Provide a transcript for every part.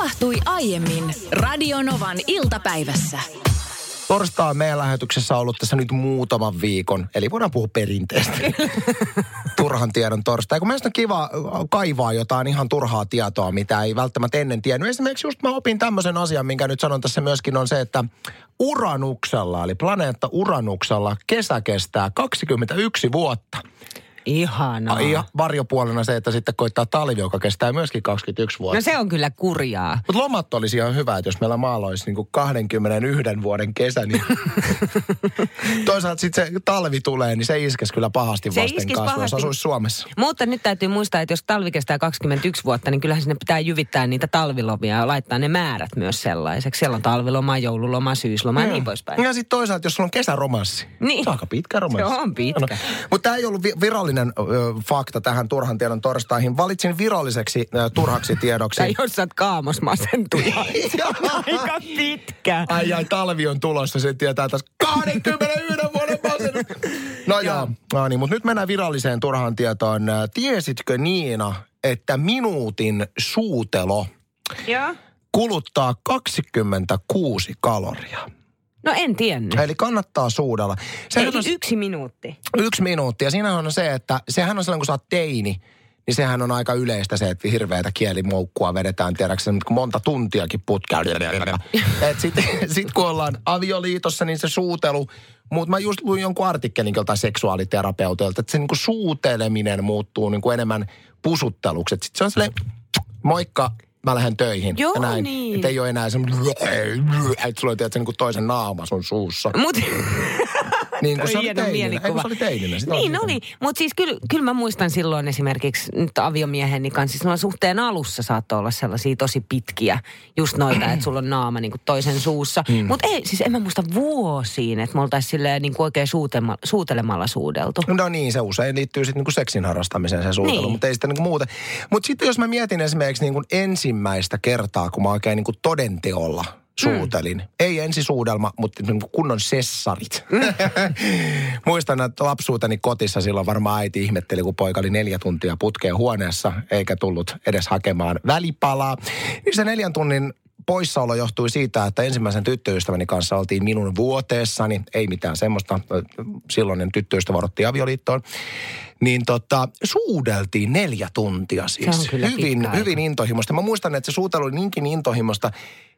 tapahtui aiemmin Radionovan iltapäivässä. Torstai on meidän lähetyksessä ollut tässä nyt muutaman viikon, eli voidaan puhua perinteestä. Turhan tiedon torstai. Kun mielestäni on kiva kaivaa jotain ihan turhaa tietoa, mitä ei välttämättä ennen tiennyt. Esimerkiksi just mä opin tämmöisen asian, minkä nyt sanon tässä myöskin, on se, että Uranuksella, eli planeetta Uranuksella, kesä kestää 21 vuotta. Ihanaa. Ja varjopuolena se, että sitten koittaa talvi, joka kestää myöskin 21 vuotta. No se on kyllä kurjaa. Mutta lomat olisi ihan hyvä, että jos meillä maalla olisi niin 21 vuoden kesä, niin toisaalta sitten se talvi tulee, niin se iskesi kyllä pahasti Se vasten kasvua, jos pahasti. asuisi Suomessa. Mutta nyt täytyy muistaa, että jos talvi kestää 21 vuotta, niin kyllähän sinne pitää jyvittää niitä talvilomia ja laittaa ne määrät myös sellaiseksi. Siellä on talviloma, joululoma, syysloma ja niin poispäin. Ja sitten toisaalta, jos sulla on kesäromanssi. Niin. Se on aika pitkä romanssi. Se on pitkä. Mutta tämä ei ollut vi- virallinen ö, fakta tähän turhan tiedon torstaihin. Valitsin viralliseksi ö, turhaksi tiedoksi. Tai jos sä oot kaamos masentuja. Aika pitkä. Ai ai, talvi on tulossa, se tietää taas 21 vuoden masennus. No joo, no niin, mutta nyt mennään viralliseen turhaan tietoon. Tiesitkö Niina, että minuutin suutelo Joo. kuluttaa 26 kaloria? No en tiennyt. Eli kannattaa suudella. Se Eli yksi minuutti. Yksi minuutti. Ja siinähän on se, että sehän on silloin, kun sä oot teini, niin sehän on aika yleistä se, että hirveätä kielimoukkua vedetään, tiedäksä, monta tuntiakin putkea. Et sit, sit kun ollaan avioliitossa, niin se suutelu, mutta mä just luin jonkun artikkelin joltain seksuaaliterapeutilta, että se niinku suuteleminen muuttuu niinku enemmän pusutteluksi. Sitten se on silleen, moikka, mä lähden töihin. Joo, ja näin. niin. Että ei ole enää semmoinen, että sulla on niinku toisen naama sun suussa. Mut, Niin kuin se oli hieno teininä. Ei, kun mielikuva. se oli teininä. Sitä niin oli- oli, mutta siis kyllä, kyllä mä muistan silloin esimerkiksi nyt aviomieheni kanssa, silloin suhteen alussa saattoi olla sellaisia tosi pitkiä, just noita, että sulla on naama niin kuin toisen suussa. Mm. Mutta ei, siis en mä muista vuosiin, että me oltaisiin silleen niin kuin oikein suutema, suutelemalla suudeltu. No niin, se usein liittyy sitten niinku seksin harrastamiseen se suutelu, Niin. mutta ei sitten niinku muuten. Mutta sitten jos mä mietin esimerkiksi niinku ensimmäistä kertaa, kun mä oikein niinku todenteolla suutelin. Mm. Ei ensisuudelma, mutta niinku kunnon sessarit. Muistan, että lapsuuteni kotissa silloin varmaan äiti ihmetteli, kun poika oli neljä tuntia putkeen huoneessa, eikä tullut edes hakemaan välipalaa. Niin se neljän tunnin poissaolo johtui siitä, että ensimmäisen tyttöystäväni kanssa oltiin minun vuoteessani, ei mitään semmoista, silloinen tyttöystävä odotti avioliittoon, niin tota, suudeltiin neljä tuntia siis. Hyvin, hyvin intohimoista. Mä muistan, että se suutelu oli niinkin intohimoista,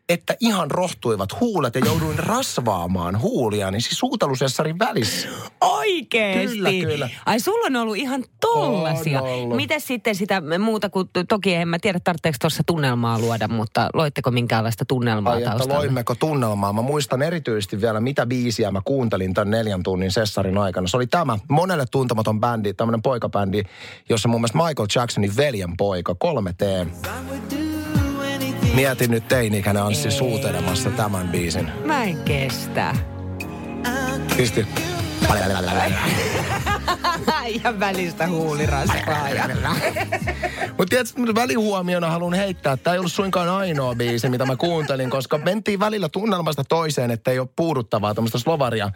että ihan rohtuivat huulet ja jouduin rasvaamaan huulia, niin siis suutelusessarin välissä. Oikeesti? Kyllä, kyllä. Ai sulla on ollut ihan tollasia. Miten sitten sitä muuta kuin, toki en mä tiedä tarvitseeko tuossa tunnelmaa luoda, mutta loitteko minkäänlaista tunnelmaa Ai, että taustalla? loimmeko tunnelmaa. Mä muistan erityisesti vielä, mitä biisiä mä kuuntelin tämän neljän tunnin sessarin aikana. Se oli tämä monelle tuntematon bändi, tämmöinen poikabändi, jossa mun mielestä Michael Jacksonin veljen poika, 3T. Mietin nyt teini-ikäinen Anssi suutelemassa tämän biisin. Mä en kestä. Pisti. Ihan välistä huulirasvaa. ja- Mutta tiedätkö, mitä välihuomiona haluan heittää, että tämä ei ollut suinkaan ainoa biisi, mitä mä kuuntelin, koska mentiin välillä tunnelmasta toiseen, että ei ole puuduttavaa tämmöistä slovaria.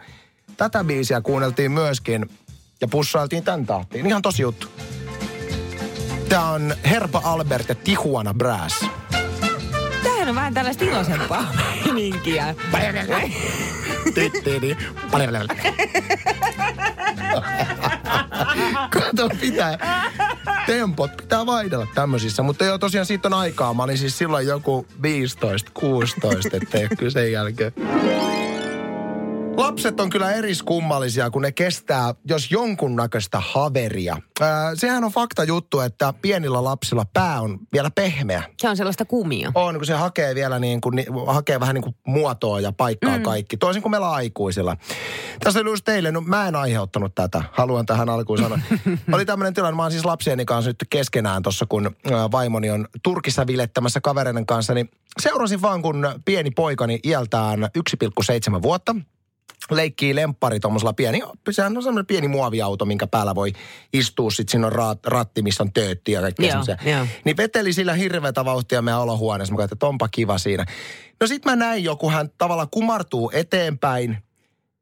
Tätä biisiä kuunneltiin myöskin ja pussailtiin tämän tahtiin. Ihan tosi juttu. Tämä on Herpa Albert ja Tijuana Brass. On vähän tällaista iloisempaa meininkiä. Tittiri. Kato, pitää. Tempot pitää vaihdella tämmöisissä, mutta joo, tosiaan siitä on aikaa. Mä olin siis silloin joku 15, 16, ettei kyllä sen jälkeen. Lapset on kyllä eriskummallisia, kun ne kestää, jos jonkunnäköistä haveria. Ää, sehän on fakta juttu, että pienillä lapsilla pää on vielä pehmeä. Se on sellaista kumia. On, kun se hakee vielä niin kuin, ni- hakee vähän niin kuin muotoa ja paikkaa mm. kaikki. Toisin kuin meillä aikuisilla. Tässä oli just teille, no mä en aiheuttanut tätä, haluan tähän alkuun sanoa. oli tämmöinen tilanne, mä oon siis lapsieni kanssa nyt keskenään tuossa, kun vaimoni on Turkissa vilettämässä kavereiden kanssa, niin seurasin vaan, kun pieni poikani iältään 1,7 vuotta leikkii lemppari tuommoisella pieni, sehän on semmoinen pieni muoviauto, minkä päällä voi istua. Sitten siinä on raat, ratti, missä on töötti ja kaikkea semmoisia. joo. Niin veteli sillä hirveätä vauhtia meidän olohuoneessa. Mä katsoin, että onpa kiva siinä. No sit mä näin joku, hän tavallaan kumartuu eteenpäin.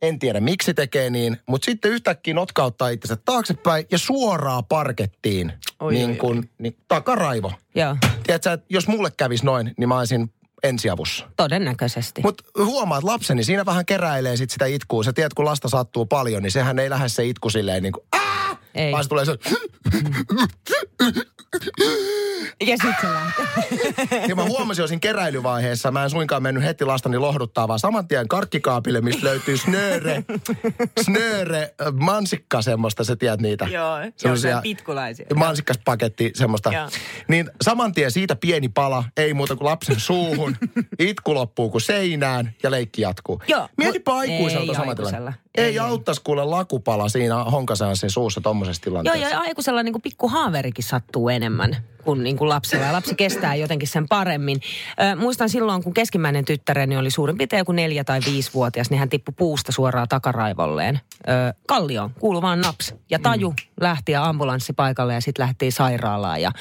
En tiedä miksi tekee niin, mutta sitten yhtäkkiä notkauttaa itsensä taaksepäin ja suoraan parkettiin. Oi, niin oi, kuin niin, takaraivo. Joo. Tiedätkö, että jos mulle kävisi noin, niin mä olisin ensiavussa. Todennäköisesti. Mutta huomaat lapseni, siinä vähän keräilee sit sitä itkua. Sä tiedät, kun lasta sattuu paljon, niin sehän ei lähde se itku silleen niin kuin! Ei. vaan se tulee se, Ja sit se lähtee. ja mä huomasin jo siinä keräilyvaiheessa, mä en suinkaan mennyt heti lastani lohduttaa, vaan saman tien karkkikaapille, mistä löytyy snöre, snöre, äh, mansikka semmoista, sä tiedät niitä. Joo, jotain pitkulaisia. Mansikkaspaketti, semmoista. Joo. Niin saman tien siitä pieni pala, ei muuta kuin lapsen suuhun. Itku loppuu kuin seinään ja leikki jatkuu. Joo, Mietipä mut- aikuiselta aikuisella. tilanne. Ei, Ei, auttaisi kuule lakupala siinä honkaseanssin suussa tommosessa Joo, tilanteessa. ja aikuisella niin pikku haaverikin sattuu enemmän kuin, niin kuin lapsella. Ja lapsi kestää jotenkin sen paremmin. Ö, muistan silloin, kun keskimmäinen tyttäreni oli suurin piirtein joku neljä tai viisivuotias, niin hän tippui puusta suoraan takaraivolleen. Ö, kallioon, kuulu vaan naps. Ja taju mm. lähti ja ambulanssi paikalle ja sitten lähti sairaalaan. Ja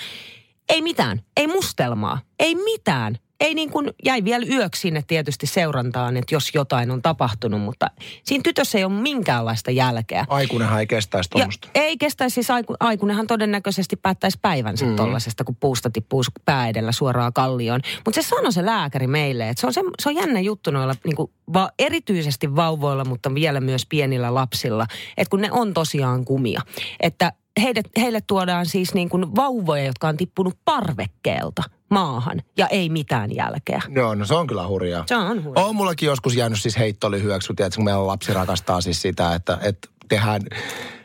ei mitään, ei mustelmaa, ei mitään. Ei niin kuin, jäi vielä yöksi sinne tietysti seurantaan, että jos jotain on tapahtunut, mutta siinä tytössä ei ole minkäänlaista jälkeä. Aikuinenhan ei kestäisi tuommoista. ei kestäisi siis aiku, aikuinenhan todennäköisesti päättäisi päivänsä mm. tollasesta, kun puusta tippuu pää edellä suoraan kallioon. Mutta se sanoi se lääkäri meille, että se on, se, se on jännä juttu noilla niinku, va, erityisesti vauvoilla, mutta vielä myös pienillä lapsilla, että kun ne on tosiaan kumia. Että heille, heille tuodaan siis niin kuin vauvoja, jotka on tippunut parvekkeelta maahan ja ei mitään jälkeä. Joo, no se on kyllä hurjaa. Se on hurjaa. On mullakin joskus jäänyt siis heitto kun tiedätkö, kun meillä lapsi rakastaa siis sitä, että, että tehdään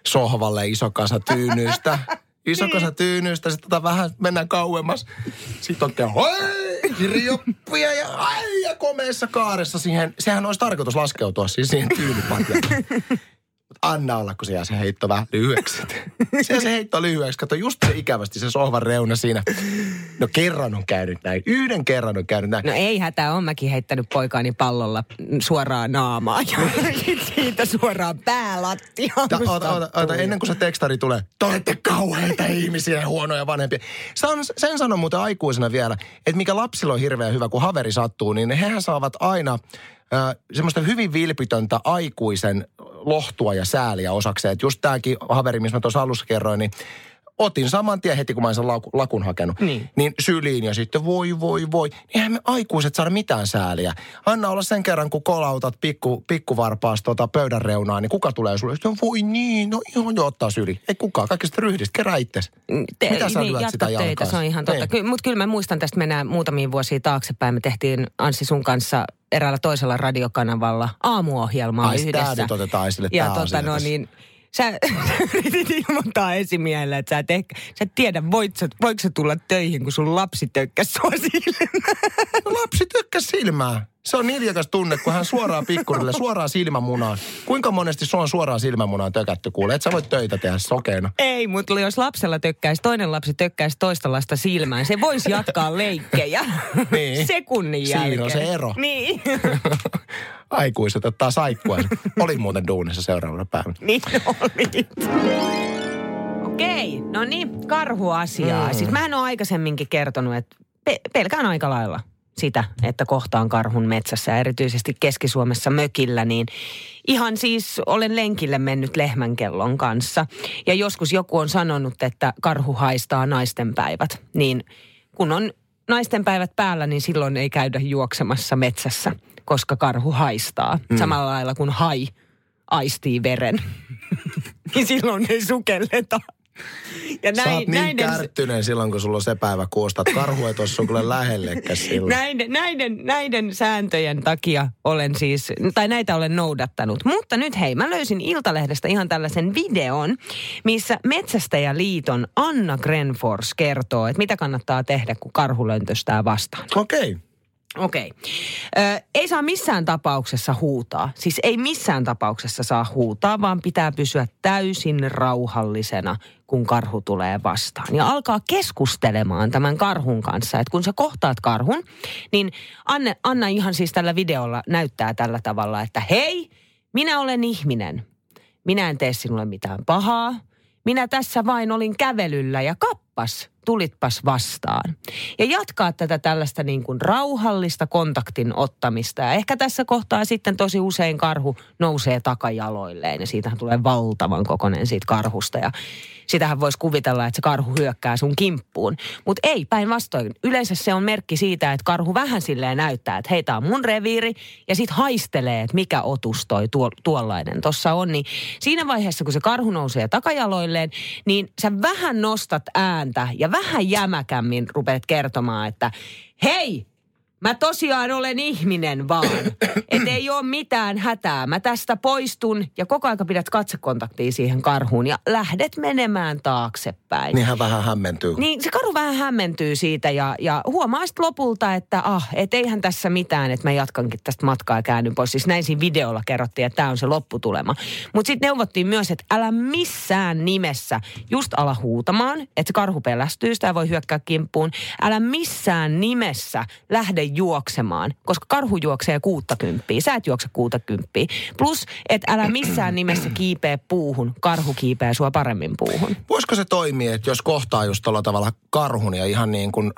sohvalle iso kasa tyynyistä. Iso kasa tyynyistä, sitten tota vähän mennään kauemmas. Sitten oikein hoi, kirjoppia ja ai, ja komeessa kaaressa siihen. Sehän olisi tarkoitus laskeutua siis siihen tyynypatjaan. Anna olla, kun se jää se heitto vähän lyhyeksi. Se jää se heitto lyhyeksi. Kato just se ikävästi se sohvan reuna siinä. No kerran on käynyt näin. Yhden kerran on käynyt näin. No ei hätää, on mäkin heittänyt poikaani pallolla suoraan naamaan ja siitä suoraan päälattiaan. Ta, ennen kuin se tekstari tulee, te olette kauheita ihmisiä ja huonoja vanhempia. Se on, sen sanon muuten aikuisena vielä, että mikä lapsilla on hirveän hyvä, kun haveri sattuu, niin hehän saavat aina semmoista hyvin vilpitöntä aikuisen lohtua ja sääliä osakseen. Että just tämäkin haveri, missä mä tuossa alussa kerroin, niin otin saman tien heti, kun mä sen laku, lakun hakenut. Niin. niin syliin ja sitten voi, voi, voi. Niin eihän me aikuiset saada mitään sääliä. Anna olla sen kerran, kun kolautat pikku, pikkuvarpaasta tuota pöydän reunaa, niin kuka tulee sulle? Sitten, voi niin, no ihan jo ottaa syli. Ei kukaan, kaikista ryhdistä, kerää itses. Te, Mitä sä niin, lyöt sitä teitä, se on ihan totta. Niin. Ky, Mutta kyllä mä muistan tästä, mennään muutamia vuosia taaksepäin. Me tehtiin Anssi sun kanssa eräällä toisella radiokanavalla aamuohjelmaa Ai, yhdessä. nyt otetaan esille, Ja tota no niin, sä yritit ilmoittaa esimiehelle, että sä et, ehkä, sä et tiedä, voit sä, voiko sä tulla töihin, kun sun lapsi tökkäs sua silmään. No lapsi tykkäs silmää. Se on iljakas tunne, kun hän suoraan pikkurille, suoraan silmämunaan. Kuinka monesti sua on suoraan silmämunaan tökätty kuule? Et sä voi töitä tehdä sokeena. Ei, mutta jos lapsella tökkäisi, toinen lapsi tökkäisi toista lasta silmään, se voisi jatkaa leikkejä Niin. sekunnin Siinä on jälkeen. se ero. Niin. Aikuiset ottaa saikkua. Oli muuten duunissa seuraavana päivänä. Niin olit. Okei, no niin, karhuasiaa. Mm. Siis mä en ole aikaisemminkin kertonut, että pe- pelkään aika lailla sitä, että kohtaan karhun metsässä, ja erityisesti Keski-Suomessa mökillä, niin ihan siis olen lenkille mennyt lehmänkellon kanssa. Ja joskus joku on sanonut, että karhu haistaa naistenpäivät, niin kun on naistenpäivät päällä, niin silloin ei käydä juoksemassa metsässä, koska karhu haistaa. Mm. Samalla lailla kuin hai aistii veren. niin silloin ei sukelleta. Ja Sä oot niin näiden, kärttyneen silloin, kun sulla on se päivä kuostat. Karhu ei tuossa kyllä lähellekään silloin. näiden, näiden, näiden sääntöjen takia olen siis, tai näitä olen noudattanut. Mutta nyt hei, mä löysin Iltalehdestä ihan tällaisen videon, missä Metsästäjäliiton Anna Grenfors kertoo, että mitä kannattaa tehdä, kun karhu löntöstää vastaan. Okei. Okei. Ö, ei saa missään tapauksessa huutaa. Siis ei missään tapauksessa saa huutaa, vaan pitää pysyä täysin rauhallisena, kun karhu tulee vastaan. Ja alkaa keskustelemaan tämän karhun kanssa. Että kun sä kohtaat karhun, niin Anne, Anna ihan siis tällä videolla näyttää tällä tavalla, että hei, minä olen ihminen. Minä en tee sinulle mitään pahaa. Minä tässä vain olin kävelyllä ja kappas tulippas, tulitpas vastaan. Ja jatkaa tätä tällaista niin kuin rauhallista kontaktin ottamista. Ja ehkä tässä kohtaa sitten tosi usein karhu nousee takajaloilleen ja siitähän tulee valtavan kokonen siitä karhusta. Ja sitähän voisi kuvitella, että se karhu hyökkää sun kimppuun. Mutta ei, päinvastoin. Yleensä se on merkki siitä, että karhu vähän silleen näyttää, että hei, tää on mun reviiri. Ja sitten haistelee, että mikä otus toi tuo, tuollainen tuossa on. Niin siinä vaiheessa, kun se karhu nousee takajaloilleen, niin sä vähän nostat ääntä ja vähän jämäkämmin rupeat kertomaan, että hei, Mä tosiaan olen ihminen vaan. Et ei ole mitään hätää. Mä tästä poistun ja koko aika pidät katsekontaktia siihen karhuun ja lähdet menemään taaksepäin. Niin hän vähän hämmentyy. Niin se karhu vähän hämmentyy siitä ja, ja huomaa sitten lopulta, että ah, et eihän tässä mitään, että mä jatkankin tästä matkaa ja käännyn pois. Siis näin siinä videolla kerrottiin, että tämä on se lopputulema. Mutta sitten neuvottiin myös, että älä missään nimessä just ala huutamaan, että se karhu pelästyy, sitä voi hyökkää kimppuun. Älä missään nimessä lähde juoksemaan, koska karhu juoksee kuuttakymppiä. Sä et juokse kuuttakymppiä. Plus, että älä missään nimessä kiipeä puuhun. Karhu kiipeää sua paremmin puuhun. Voisiko se toimia, että jos kohtaa just tuolla tavalla karhun ja ihan niin kuin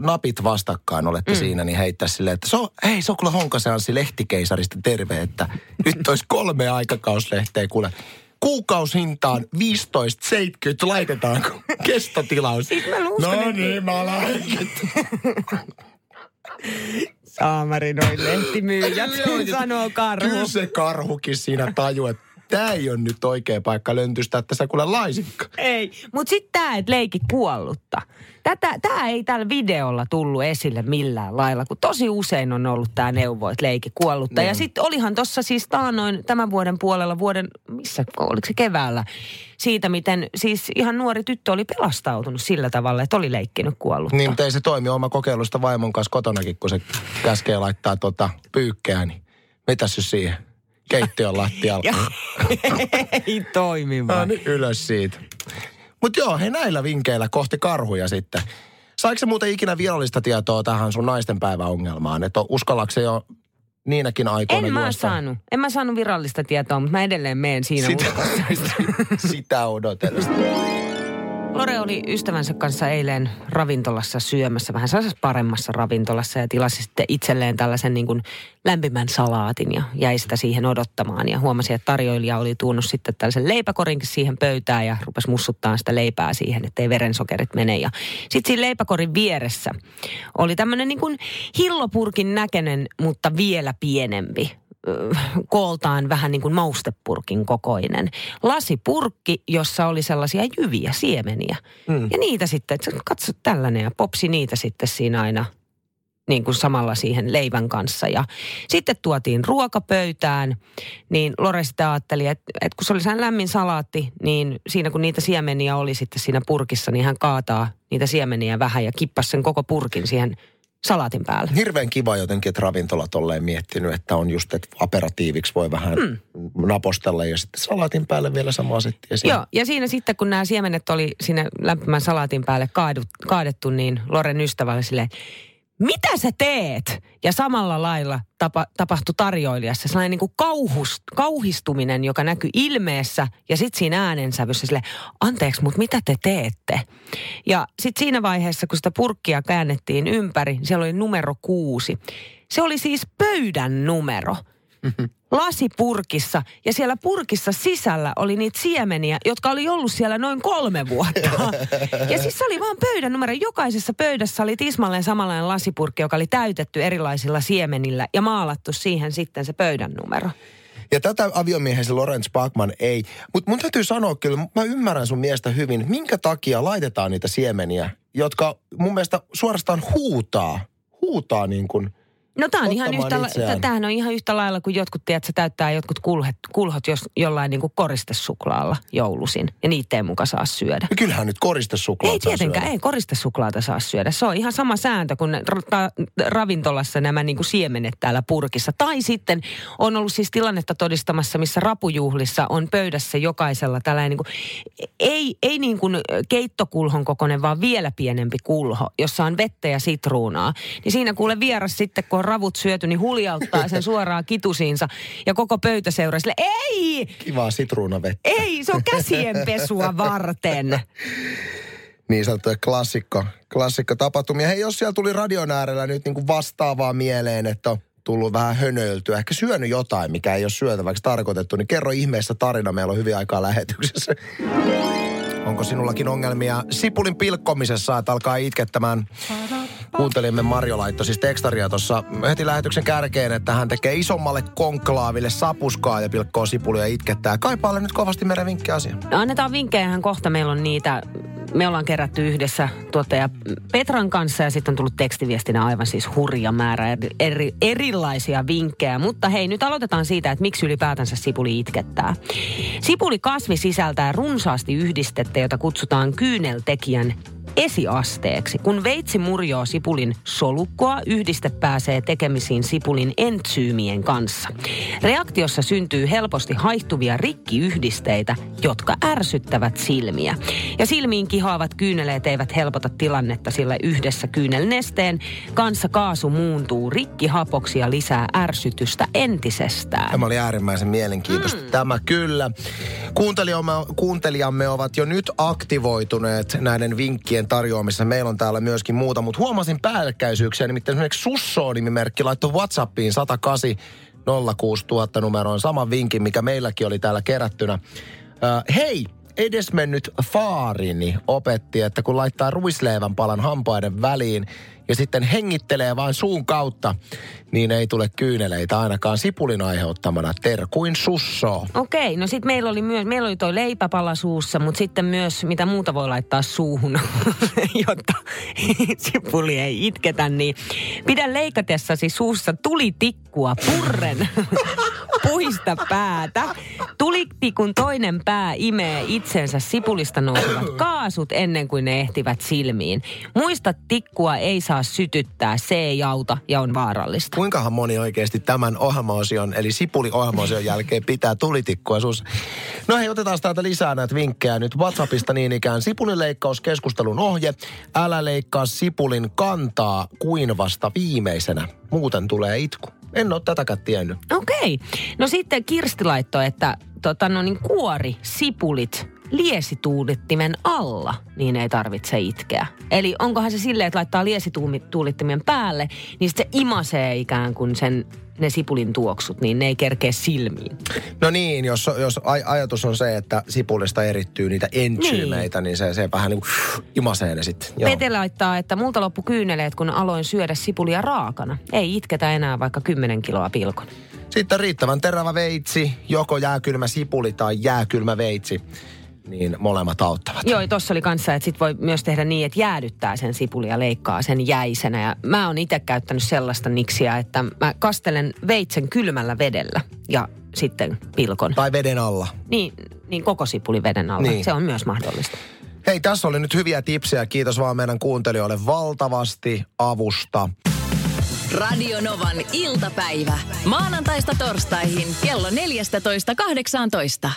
napit vastakkain olette mm. siinä, niin heittää silleen, että se on, hei se on kyllä Honkaseanssi lehtikeisarista terve, että nyt olisi kolme aikakauslehteä kuule kuukaushintaan 15,70 laitetaanko kestotilaus. Siis mä no niin, mä laitan. Saamari noin lehtimyyjät, sanoo karhu. Kyllä se karhukin siinä tajuu, että tämä ei ole nyt oikea paikka löntystä, että sä kuule laisikka. Ei, mutta sitten tämä, että leiki kuollutta. Tätä, tämä ei tällä videolla tullut esille millään lailla, kun tosi usein on ollut tämä neuvo, että leiki kuollutta. Mm. Ja sitten olihan tuossa siis taanoin tämän vuoden puolella, vuoden, missä, oliko se keväällä, siitä miten siis ihan nuori tyttö oli pelastautunut sillä tavalla, että oli leikkinyt kuollutta. Niin, mutta ei se toimi oma kokeilusta vaimon kanssa kotonakin, kun se käskee laittaa tota pyykkeä, niin mitäs jos siihen? Keittiön lattialla. ei toimi vaan. No niin, ylös siitä. Mutta joo, he näillä vinkeillä kohti karhuja sitten. Saiko se muuten ikinä virallista tietoa tähän sun naisten päiväongelmaan? Että uskallaksä jo niinäkin aikoina En mä juosta? saanut. En mä saanut virallista tietoa, mutta mä edelleen meen siinä sitä, sitä odotellessa. Lore oli ystävänsä kanssa eilen ravintolassa syömässä, vähän sellaisessa paremmassa ravintolassa ja tilasi sitten itselleen tällaisen niin kuin lämpimän salaatin ja jäi sitä siihen odottamaan. Ja huomasi, että tarjoilija oli tuonut sitten tällaisen leipäkorinkin siihen pöytään ja rupesi mussuttaa sitä leipää siihen, ettei verensokerit mene. Ja sitten siinä leipäkorin vieressä oli tämmöinen niin kuin hillopurkin näköinen, mutta vielä pienempi kooltaan vähän niin kuin maustepurkin kokoinen. Lasipurkki, jossa oli sellaisia jyviä, siemeniä. Mm. Ja niitä sitten, katso tällainen ja popsi niitä sitten siinä aina niin kuin samalla siihen leivän kanssa. Ja sitten tuotiin ruokapöytään, niin Lore sitä ajatteli, että, että kun se oli sen lämmin salaatti, niin siinä kun niitä siemeniä oli sitten siinä purkissa, niin hän kaataa niitä siemeniä vähän ja kippasi sen koko purkin siihen salaatin päälle. Hirveän kiva jotenkin, että ravintolat olleen miettinyt, että on just, että aperatiiviksi voi vähän hmm. napostella ja sitten salaatin päälle vielä sama setti. Joo, ja siinä sitten kun nämä siemenet oli sinne lämpimän salaatin päälle kaadut, kaadettu, niin Loren ystävä oli silleen, mitä sä teet? Ja samalla lailla tapa, tapahtui tarjoilijassa sellainen niin kuin kauhust, kauhistuminen, joka näkyi ilmeessä ja sitten siinä äänensävyssä sille, anteeksi, mutta mitä te teette? Ja sitten siinä vaiheessa, kun sitä purkkia käännettiin ympäri, siellä oli numero kuusi. Se oli siis pöydän numero. Lasipurkissa ja siellä purkissa sisällä oli niitä siemeniä, jotka oli ollut siellä noin kolme vuotta. Ja siis se oli vaan pöydän numero. Jokaisessa pöydässä oli tismalleen samanlainen lasipurkki, joka oli täytetty erilaisilla siemenillä ja maalattu siihen sitten se pöydän numero. Ja tätä aviomiehesi Lorenz Bachman ei. Mutta mun täytyy sanoa kyllä, mä ymmärrän sun miestä hyvin, minkä takia laitetaan niitä siemeniä, jotka mun mielestä suorastaan huutaa, huutaa niin kuin – No tämä on ihan yhtä, la- tämähän on ihan yhtä lailla kuin jotkut, tiedät, se täyttää jotkut kulhot, kulhot jos, jollain niin koristesuklaalla joulusin. Ja niitä ei muka saa syödä. Ja kyllähän nyt koristesuklaata Ei tietenkään, syödä. ei koristesuklaata saa syödä. Se on ihan sama sääntö kuin ra- ravintolassa nämä niin kuin siemenet täällä purkissa. Tai sitten on ollut siis tilannetta todistamassa, missä rapujuhlissa on pöydässä jokaisella tällainen niin kuin, ei, ei niin kuin keittokulhon kokoinen, vaan vielä pienempi kulho, jossa on vettä ja sitruunaa. Niin siinä kuule vieras sitten, kun ravut syöty, niin huljauttaa sen suoraan kitusiinsa. Ja koko pöytä seuraa sille, ei! Kivaa sitruunavettä. Ei, se on käsienpesua varten. niin sanottuja klassikko, klassikko tapahtumia. Hei, jos siellä tuli radion äärellä nyt niin kuin vastaavaa mieleen, että on tullut vähän hönöiltyä, ehkä syönyt jotain, mikä ei ole syötäväksi tarkoitettu, niin kerro ihmeessä tarina. Meillä on hyvin aikaa lähetyksessä. Onko sinullakin ongelmia sipulin pilkkomisessa, että alkaa itkettämään? Kuuntelimme Marjo laitto siis tekstaria tuossa heti lähetyksen kärkeen, että hän tekee isommalle konklaaville sapuskaa ja pilkkoo sipulia ja itkettää. Kaipaalle nyt kovasti meidän vinkki asia. No annetaan vinkkejä, kohta meillä on niitä me ollaan kerätty yhdessä tuottaja Petran kanssa ja sitten on tullut tekstiviestinä aivan siis hurja määrä eri, eri, erilaisia vinkkejä. Mutta hei, nyt aloitetaan siitä, että miksi ylipäätänsä sipuli itkettää. Sipuli kasvi sisältää runsaasti yhdistettä, jota kutsutaan kyyneltekijän esiasteeksi. Kun veitsi murjoo sipulin solukkoa, yhdiste pääsee tekemisiin sipulin entsyymien kanssa. Reaktiossa syntyy helposti haihtuvia rikkiyhdisteitä, jotka ärsyttävät silmiä. Ja silmiin kihoavat kyyneleet eivät helpota tilannetta, sillä yhdessä kyynelnesteen kanssa kaasu muuntuu rikkihapoksi ja lisää ärsytystä entisestään. Tämä oli äärimmäisen mielenkiintoista. Mm. Tämä kyllä. Kuuntelijamme, kuuntelijamme ovat jo nyt aktivoituneet näiden vinkkien tarjoamissa. Meillä on täällä myöskin muuta, mutta huomasin päällekkäisyyksiä. Nimittäin esimerkiksi Susso-nimimerkki laittoi Whatsappiin 108 06000 numeroon saman vinkin, mikä meilläkin oli täällä kerättynä. Uh, hei, edesmennyt faarini opetti, että kun laittaa ruisleivän palan hampaiden väliin ja sitten hengittelee vain suun kautta, niin ei tule kyyneleitä ainakaan sipulin aiheuttamana. Terkuin susso. Okei, no sitten meillä oli myös, meillä oli toi leipäpala suussa, mutta sitten myös mitä muuta voi laittaa suuhun, jotta sipuli ei itketä, niin pidä leikatessasi suussa tulitikkua purren. puista päätä. Tulitikun toinen pää imee itsensä sipulista nousevat kaasut ennen kuin ne ehtivät silmiin. Muista, tikkua ei saa sytyttää, se ei auta ja on vaarallista. Kuinkahan moni oikeasti tämän ohjelmaosion, eli sipuli ohjelmaosion jälkeen pitää tulitikkua sus? No hei, otetaan täältä lisää näitä vinkkejä nyt WhatsAppista niin ikään. Sipulileikkaus keskustelun ohje. Älä leikkaa sipulin kantaa kuin vasta viimeisenä. Muuten tulee itku. En ole tätäkään tiennyt. Okei. Okay. No sitten Kirsti laittoi, että tota, no niin, kuori, sipulit, liesituulittimen alla, niin ei tarvitse itkeä. Eli onkohan se silleen, että laittaa liesituulittimen päälle, niin se imasee ikään kuin sen ne sipulin tuoksut, niin ne ei kerkeä silmiin. No niin, jos, jos aj- ajatus on se, että sipulista erittyy niitä entsyymeitä, niin, niin se, se vähän niin kuin imasee ne sitten. Pete laittaa, että multa loppu kyyneleet, kun aloin syödä sipulia raakana. Ei itketä enää vaikka 10 kiloa pilkon. Sitten riittävän terävä veitsi, joko jääkylmä sipuli tai jääkylmä veitsi niin molemmat auttavat. Joo, tuossa oli kanssa, että sit voi myös tehdä niin, että jäädyttää sen sipulia ja leikkaa sen jäisenä. Ja mä oon itse käyttänyt sellaista niksiä, että mä kastelen veitsen kylmällä vedellä ja sitten pilkon. Tai veden alla. Niin, niin koko sipuli veden alla. Niin. Se on myös mahdollista. Hei, tässä oli nyt hyviä tipsejä. Kiitos vaan meidän kuuntelijoille valtavasti avusta. Radio Novan iltapäivä. Maanantaista torstaihin kello 14.18.